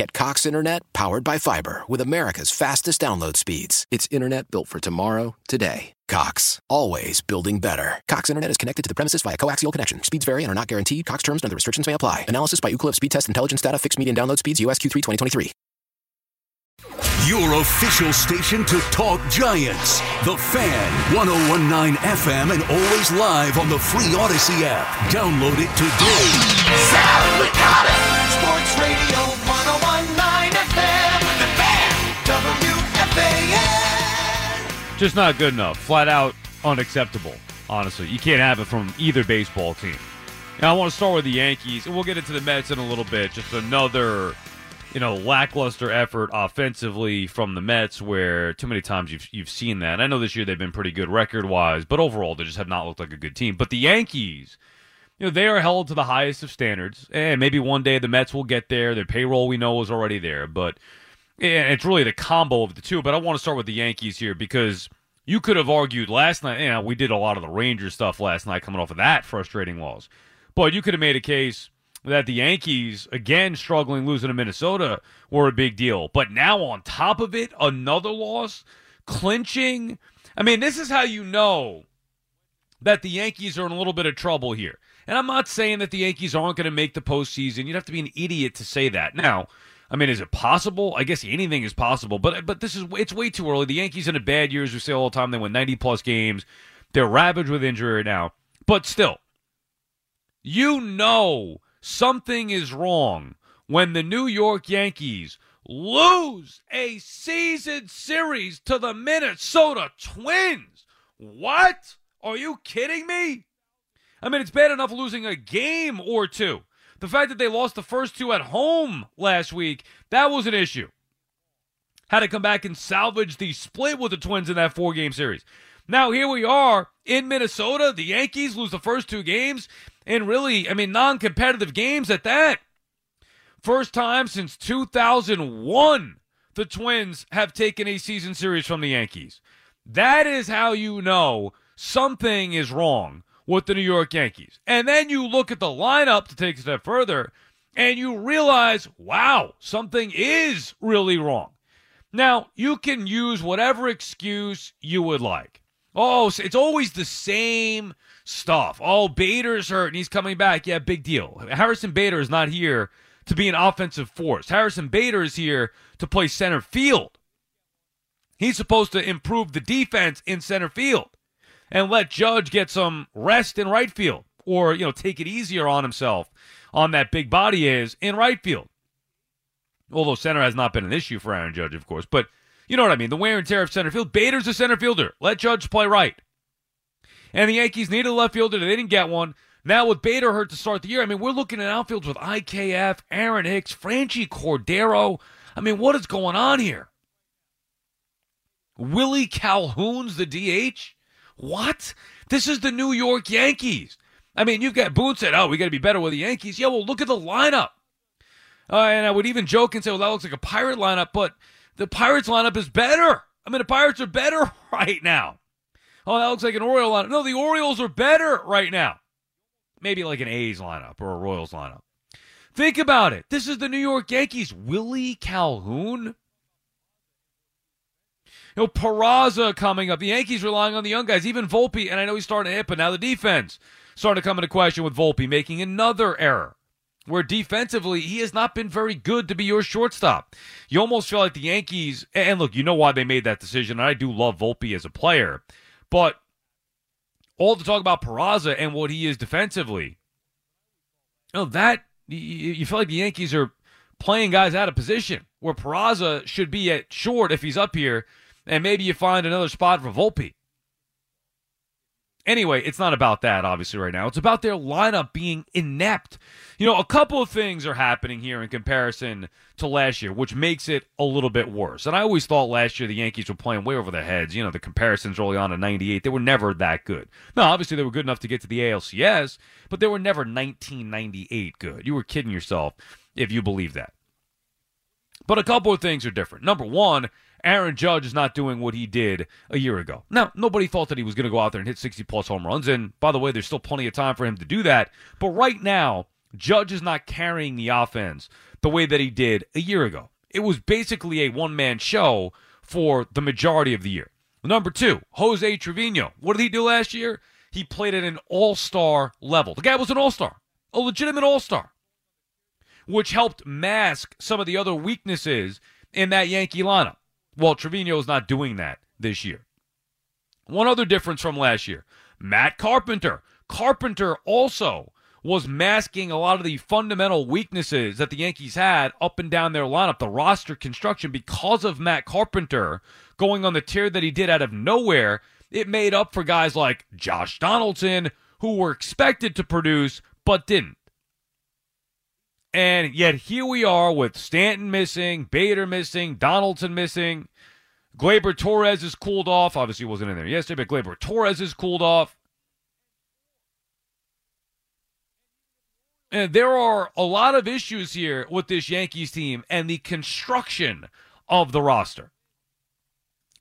Get Cox Internet powered by fiber with America's fastest download speeds. It's internet built for tomorrow, today. Cox, always building better. Cox Internet is connected to the premises via coaxial connection. Speeds vary and are not guaranteed. Cox terms and other restrictions may apply. Analysis by Ookla Speed Test Intelligence Data. Fixed median download speeds. US Q3 2023. Your official station to talk Giants. The Fan, 1019 FM, and always live on the free Audacy app. Download it today. Sal Licata, Sports Radio Just not good enough. Flat out unacceptable, honestly. You can't have it from either baseball team. Now, I want to start with the Yankees, and we'll get into the Mets in a little bit. Just another you know, lackluster effort offensively from the Mets, where too many times you've you've seen that. I know this year they've been pretty good record wise, but overall they just have not looked like a good team. But the Yankees, you know, they are held to the highest of standards, and maybe one day the Mets will get there. Their payroll we know is already there, but it's really the combo of the two. But I want to start with the Yankees here because you could have argued last night. You know, we did a lot of the Rangers stuff last night, coming off of that frustrating loss, but you could have made a case that the Yankees, again, struggling losing to Minnesota, were a big deal. But now, on top of it, another loss, clinching. I mean, this is how you know that the Yankees are in a little bit of trouble here. And I'm not saying that the Yankees aren't going to make the postseason. You'd have to be an idiot to say that. Now, I mean, is it possible? I guess anything is possible, but but this is it's way too early. The Yankees in a bad year, as we say all the time, they win 90 plus games. They're ravaged with injury right now, but still, you know something is wrong when the New York Yankees lose a season series to the Minnesota Twins. What? Are you kidding me? I mean, it's bad enough losing a game or two. The fact that they lost the first two at home last week, that was an issue. Had to come back and salvage the split with the Twins in that four game series. Now, here we are in Minnesota. The Yankees lose the first two games, and really, I mean, non competitive games at that. First time since 2001, the Twins have taken a season series from the Yankees. That is how you know something is wrong with the New York Yankees. And then you look at the lineup to take a step further, and you realize, wow, something is really wrong. Now, you can use whatever excuse you would like. Oh, it's always the same stuff. Oh, Bader's hurt and he's coming back. Yeah, big deal. Harrison Bader is not here to be an offensive force. Harrison Bader is here to play center field. He's supposed to improve the defense in center field and let Judge get some rest in right field or, you know, take it easier on himself on that big body is in right field. Although center has not been an issue for Aaron Judge, of course, but you know what I mean. The wear and tear of center field. Bader's a center fielder. Let Judge play right. And the Yankees needed a left fielder. They didn't get one. Now with Bader hurt to start the year, I mean, we're looking at outfields with IKF, Aaron Hicks, Franchy Cordero. I mean, what is going on here? Willie Calhoun's the DH? What? This is the New York Yankees. I mean, you've got Boone said, oh, we got to be better with the Yankees. Yeah, well, look at the lineup. Uh, and I would even joke and say, well, that looks like a Pirate lineup, but the Pirates lineup is better. I mean, the Pirates are better right now. Oh, that looks like an Oriole lineup. No, the Orioles are better right now. Maybe like an A's lineup or a Royals lineup. Think about it. This is the New York Yankees. Willie Calhoun. You know, Peraza coming up. The Yankees relying on the young guys, even Volpe, and I know he's starting to hit, but now the defense starting to come into question with Volpe making another error. Where defensively, he has not been very good to be your shortstop. You almost feel like the Yankees, and look, you know why they made that decision. And I do love Volpe as a player. But all the talk about Peraza and what he is defensively, you know, that you feel like the Yankees are playing guys out of position where Peraza should be at short if he's up here, and maybe you find another spot for Volpe. Anyway, it's not about that, obviously, right now. It's about their lineup being inept. You know, a couple of things are happening here in comparison to last year, which makes it a little bit worse. And I always thought last year the Yankees were playing way over their heads. You know, the comparisons early on in 98, they were never that good. Now, obviously, they were good enough to get to the ALCS, but they were never 1998 good. You were kidding yourself if you believe that. But a couple of things are different. Number one, Aaron Judge is not doing what he did a year ago. Now, nobody thought that he was going to go out there and hit 60 plus home runs. And by the way, there's still plenty of time for him to do that. But right now, Judge is not carrying the offense the way that he did a year ago. It was basically a one man show for the majority of the year. Number two, Jose Trevino. What did he do last year? He played at an all star level. The guy was an all star, a legitimate all star, which helped mask some of the other weaknesses in that Yankee lineup. Well, Trevino is not doing that this year. One other difference from last year Matt Carpenter. Carpenter also was masking a lot of the fundamental weaknesses that the Yankees had up and down their lineup, the roster construction, because of Matt Carpenter going on the tear that he did out of nowhere. It made up for guys like Josh Donaldson, who were expected to produce but didn't. And yet here we are with Stanton missing, Bader missing, Donaldson missing. Gleyber Torres is cooled off. Obviously, wasn't in there yesterday, but Gleyber Torres is cooled off. And there are a lot of issues here with this Yankees team and the construction of the roster.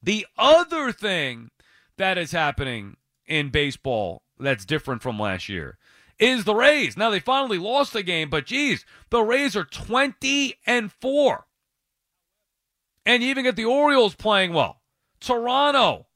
The other thing that is happening in baseball that's different from last year is the Rays. Now they finally lost the game, but geez, the Rays are 20 and 4. And you even get the Orioles playing well. Toronto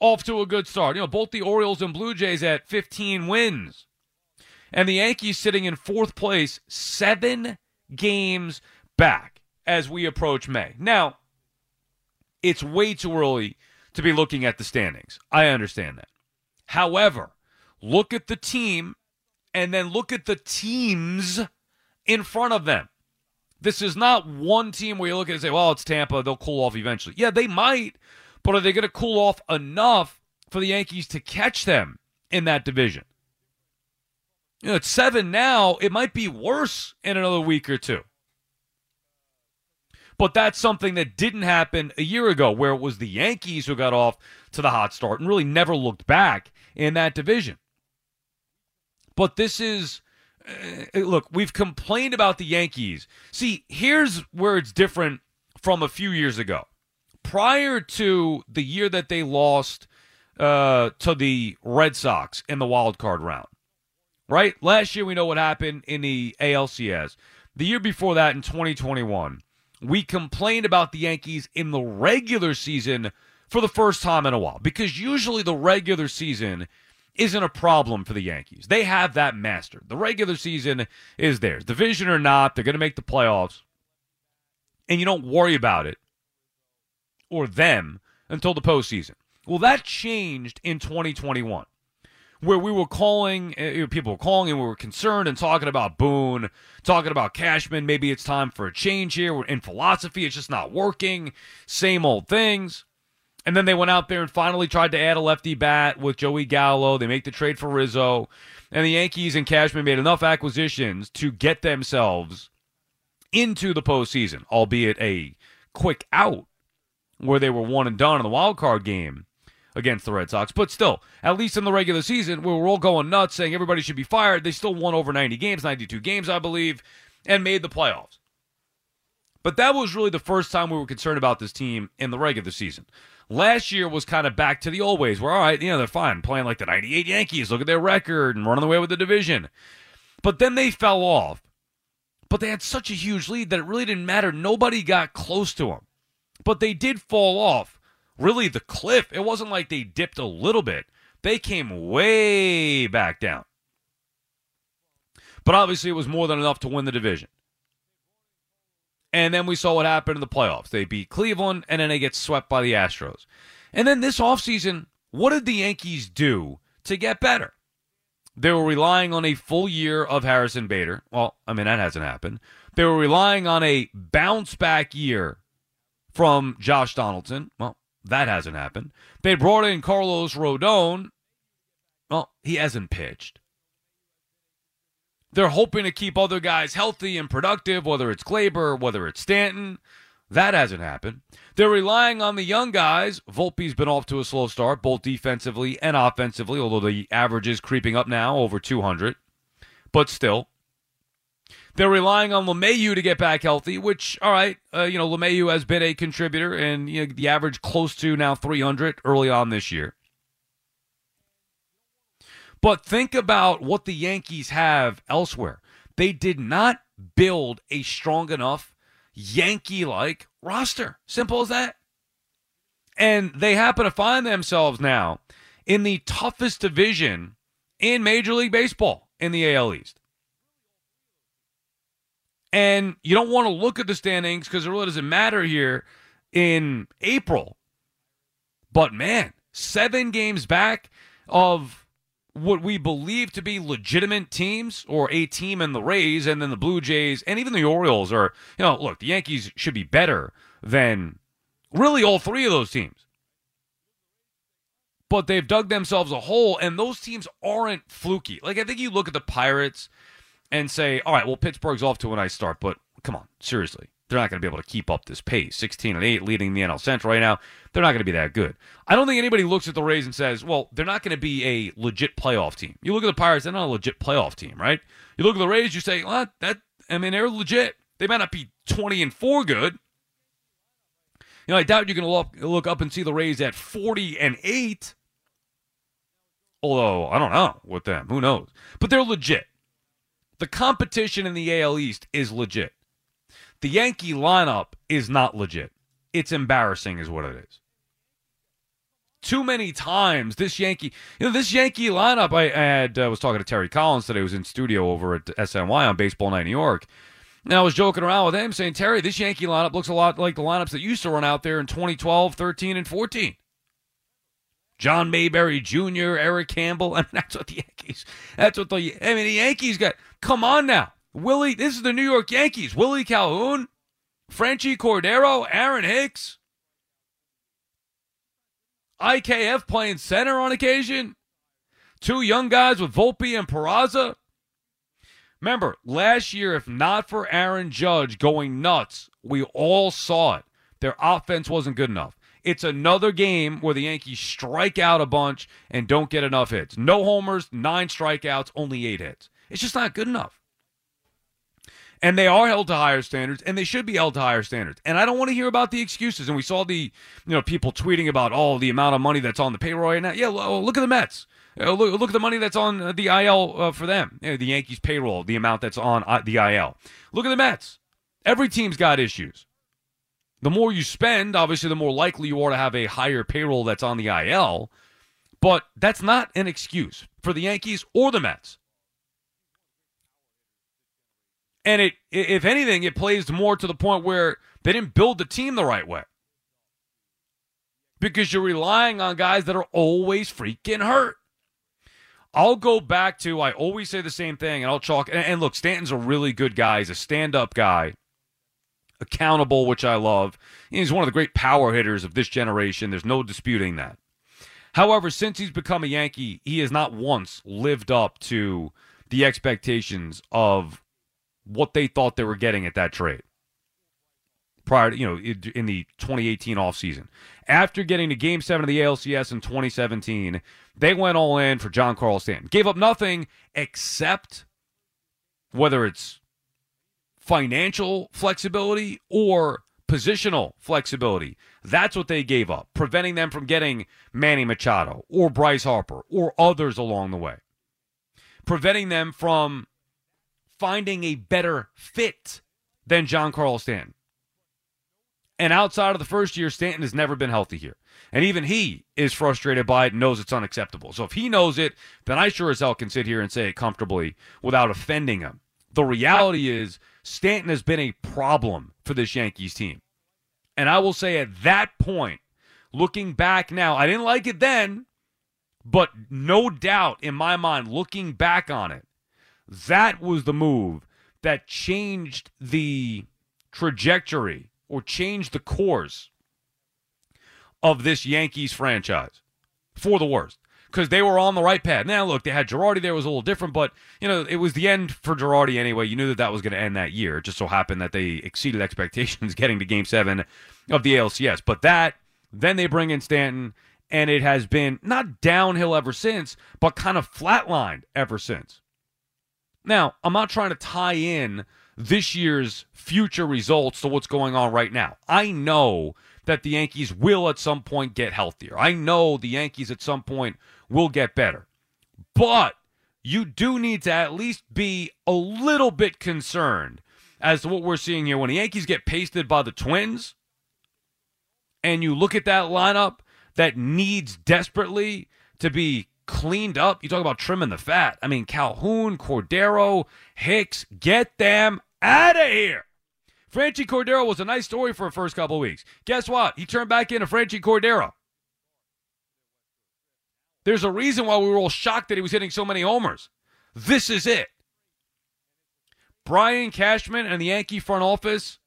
off to a good start. You know, both the Orioles and Blue Jays at 15 wins. And the Yankees sitting in fourth place, seven games back as we approach May. Now, it's way too early to be looking at the standings. I understand that. However, look at the team and then look at the teams in front of them. This is not one team where you look at it and say, well, it's Tampa. They'll cool off eventually. Yeah, they might, but are they going to cool off enough for the Yankees to catch them in that division? You know, it's seven now. It might be worse in another week or two. But that's something that didn't happen a year ago, where it was the Yankees who got off to the hot start and really never looked back in that division. But this is uh, look, we've complained about the Yankees. See, here's where it's different from a few years ago. Prior to the year that they lost uh, to the Red Sox in the wild card round, right? Last year, we know what happened in the ALCS. The year before that, in 2021, we complained about the Yankees in the regular season for the first time in a while because usually the regular season isn't a problem for the Yankees. They have that mastered. The regular season is theirs. Division or not, they're going to make the playoffs. And you don't worry about it or them until the postseason. Well, that changed in 2021, where we were calling, uh, people were calling and we were concerned and talking about Boone, talking about Cashman. Maybe it's time for a change here. We're In philosophy, it's just not working. Same old things. And then they went out there and finally tried to add a lefty bat with Joey Gallo. They make the trade for Rizzo. And the Yankees and Cashman made enough acquisitions to get themselves into the postseason, albeit a quick out where they were one and done in the wild card game against the Red Sox. But still, at least in the regular season, we were all going nuts saying everybody should be fired. They still won over 90 games, 92 games, I believe, and made the playoffs. But that was really the first time we were concerned about this team in the regular season. Last year was kind of back to the old ways where, all right, you know, they're fine playing like the 98 Yankees. Look at their record and running away with the division. But then they fell off. But they had such a huge lead that it really didn't matter. Nobody got close to them. But they did fall off. Really, the cliff, it wasn't like they dipped a little bit, they came way back down. But obviously, it was more than enough to win the division. And then we saw what happened in the playoffs. They beat Cleveland, and then they get swept by the Astros. And then this offseason, what did the Yankees do to get better? They were relying on a full year of Harrison Bader. Well, I mean, that hasn't happened. They were relying on a bounce back year from Josh Donaldson. Well, that hasn't happened. They brought in Carlos Rodon. Well, he hasn't pitched. They're hoping to keep other guys healthy and productive, whether it's Gleyber, whether it's Stanton. That hasn't happened. They're relying on the young guys. Volpe's been off to a slow start, both defensively and offensively, although the average is creeping up now over 200. But still, they're relying on LeMahieu to get back healthy, which, all right, uh, you know, LeMahieu has been a contributor and you know, the average close to now 300 early on this year. But think about what the Yankees have elsewhere. They did not build a strong enough Yankee like roster. Simple as that. And they happen to find themselves now in the toughest division in Major League Baseball in the AL East. And you don't want to look at the standings because it really doesn't matter here in April. But man, seven games back of what we believe to be legitimate teams or a team in the Rays and then the Blue Jays and even the Orioles are, you know, look, the Yankees should be better than really all three of those teams. But they've dug themselves a hole, and those teams aren't fluky. Like, I think you look at the Pirates and say, all right, well, Pittsburgh's off to a nice start, but come on, seriously. They're not going to be able to keep up this pace. 16 and 8 leading the NL Central right now. They're not going to be that good. I don't think anybody looks at the Rays and says, well, they're not going to be a legit playoff team. You look at the Pirates, they're not a legit playoff team, right? You look at the Rays, you say, well, that, I mean, they're legit. They might not be 20 and 4 good. You know, I doubt you're going to look, up and see the Rays at 40 and 8. Although, I don't know with them. Who knows? But they're legit. The competition in the AL East is legit. The Yankee lineup is not legit. It's embarrassing, is what it is. Too many times this Yankee, you know, this Yankee lineup. I, I had uh, was talking to Terry Collins today. Was in studio over at SNY on Baseball Night New York. And I was joking around with him, saying, Terry, this Yankee lineup looks a lot like the lineups that used to run out there in 2012, 13, and 14. John Mayberry Jr., Eric Campbell. I mean, that's what the Yankees. That's what the. I mean, the Yankees got. Come on now, Willie. This is the New York Yankees. Willie Calhoun, Franchy Cordero, Aaron Hicks, IKF playing center on occasion. Two young guys with Volpe and Peraza. Remember, last year, if not for Aaron Judge going nuts, we all saw it. Their offense wasn't good enough. It's another game where the Yankees strike out a bunch and don't get enough hits. No homers, nine strikeouts, only eight hits. It's just not good enough. And they are held to higher standards, and they should be held to higher standards. And I don't want to hear about the excuses. And we saw the, you know, people tweeting about all oh, the amount of money that's on the payroll right now. Yeah, look at the Mets. Uh, look, at the money that's on the IL uh, for them. The Yankees payroll, the amount that's on uh, the IL. Look at the Mets. Every team's got issues. The more you spend, obviously, the more likely you are to have a higher payroll that's on the IL. But that's not an excuse for the Yankees or the Mets. And it, if anything, it plays more to the point where they didn't build the team the right way. Because you're relying on guys that are always freaking hurt. I'll go back to, I always say the same thing, and I'll chalk. And, and look, Stanton's a really good guy. He's a stand up guy, accountable, which I love. He's one of the great power hitters of this generation. There's no disputing that. However, since he's become a Yankee, he has not once lived up to the expectations of what they thought they were getting at that trade prior to, you know, in the 2018 offseason. After getting to game seven of the ALCS in 2017, they went all in for Giancarlo Stanton. Gave up nothing except whether it's financial flexibility or positional flexibility. That's what they gave up, preventing them from getting Manny Machado or Bryce Harper or others along the way. Preventing them from finding a better fit than Giancarlo Stanton. And outside of the first year, Stanton has never been healthy here. And even he is frustrated by it and knows it's unacceptable. So if he knows it, then I sure as hell can sit here and say it comfortably without offending him. The reality is, Stanton has been a problem for this Yankees team. And I will say at that point, looking back now, I didn't like it then, but no doubt in my mind, looking back on it, that was the move that changed the trajectory or changed the course of this Yankees franchise for the worst because they were on the right path. Now, look, they had Girardi there, was a little different, but, you know, it was the end for Girardi anyway. You knew that that was going to end that year. It just so happened that they exceeded expectations getting to game seven of the ALCS. But that, then they bring in Stanton, and it has been not downhill ever since, but kind of flatlined ever since. Now, I'm not trying to tie in this year's future results to what's going on right now. I know that the Yankees will at some point get healthier. I know the Yankees at some point will get better. But you do need to at least be a little bit concerned as to what we're seeing here. When the Yankees get pasted by the Twins, and you look at that lineup that needs desperately to be cleaned up, you talk about trimming the fat. I mean, Calhoun, Cordero, Hicks, get them out of here. Franchy Cordero was a nice story for the first couple weeks. Guess what? He turned back into Franchy Cordero. There's a reason why we were all shocked that he was hitting so many homers. This is it. Brian Cashman and the Yankee front office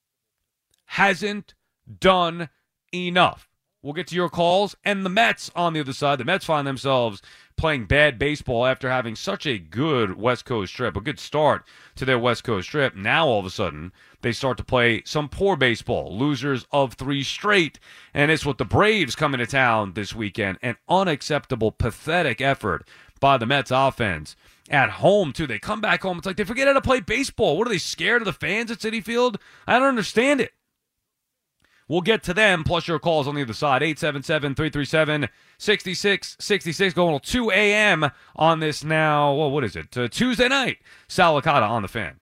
hasn't done enough. We'll get to your calls and the Mets on the other side. The Mets find themselves playing bad baseball after having such a good West Coast trip, a good start to their West Coast trip. Now all of a sudden, they start to play some poor baseball, losers of three straight. And it's with the Braves coming to town this weekend. An unacceptable, pathetic effort by the Mets offense. At home, too. They come back home. It's like they forget how to play baseball. What are they scared of the fans at Citi Field? I don't understand it. We'll get to them, plus your calls on the other side. 877 337 6666, going till 2 a.m. on this now, well, what is it? Uh, Tuesday night. Sal Licata on the fan.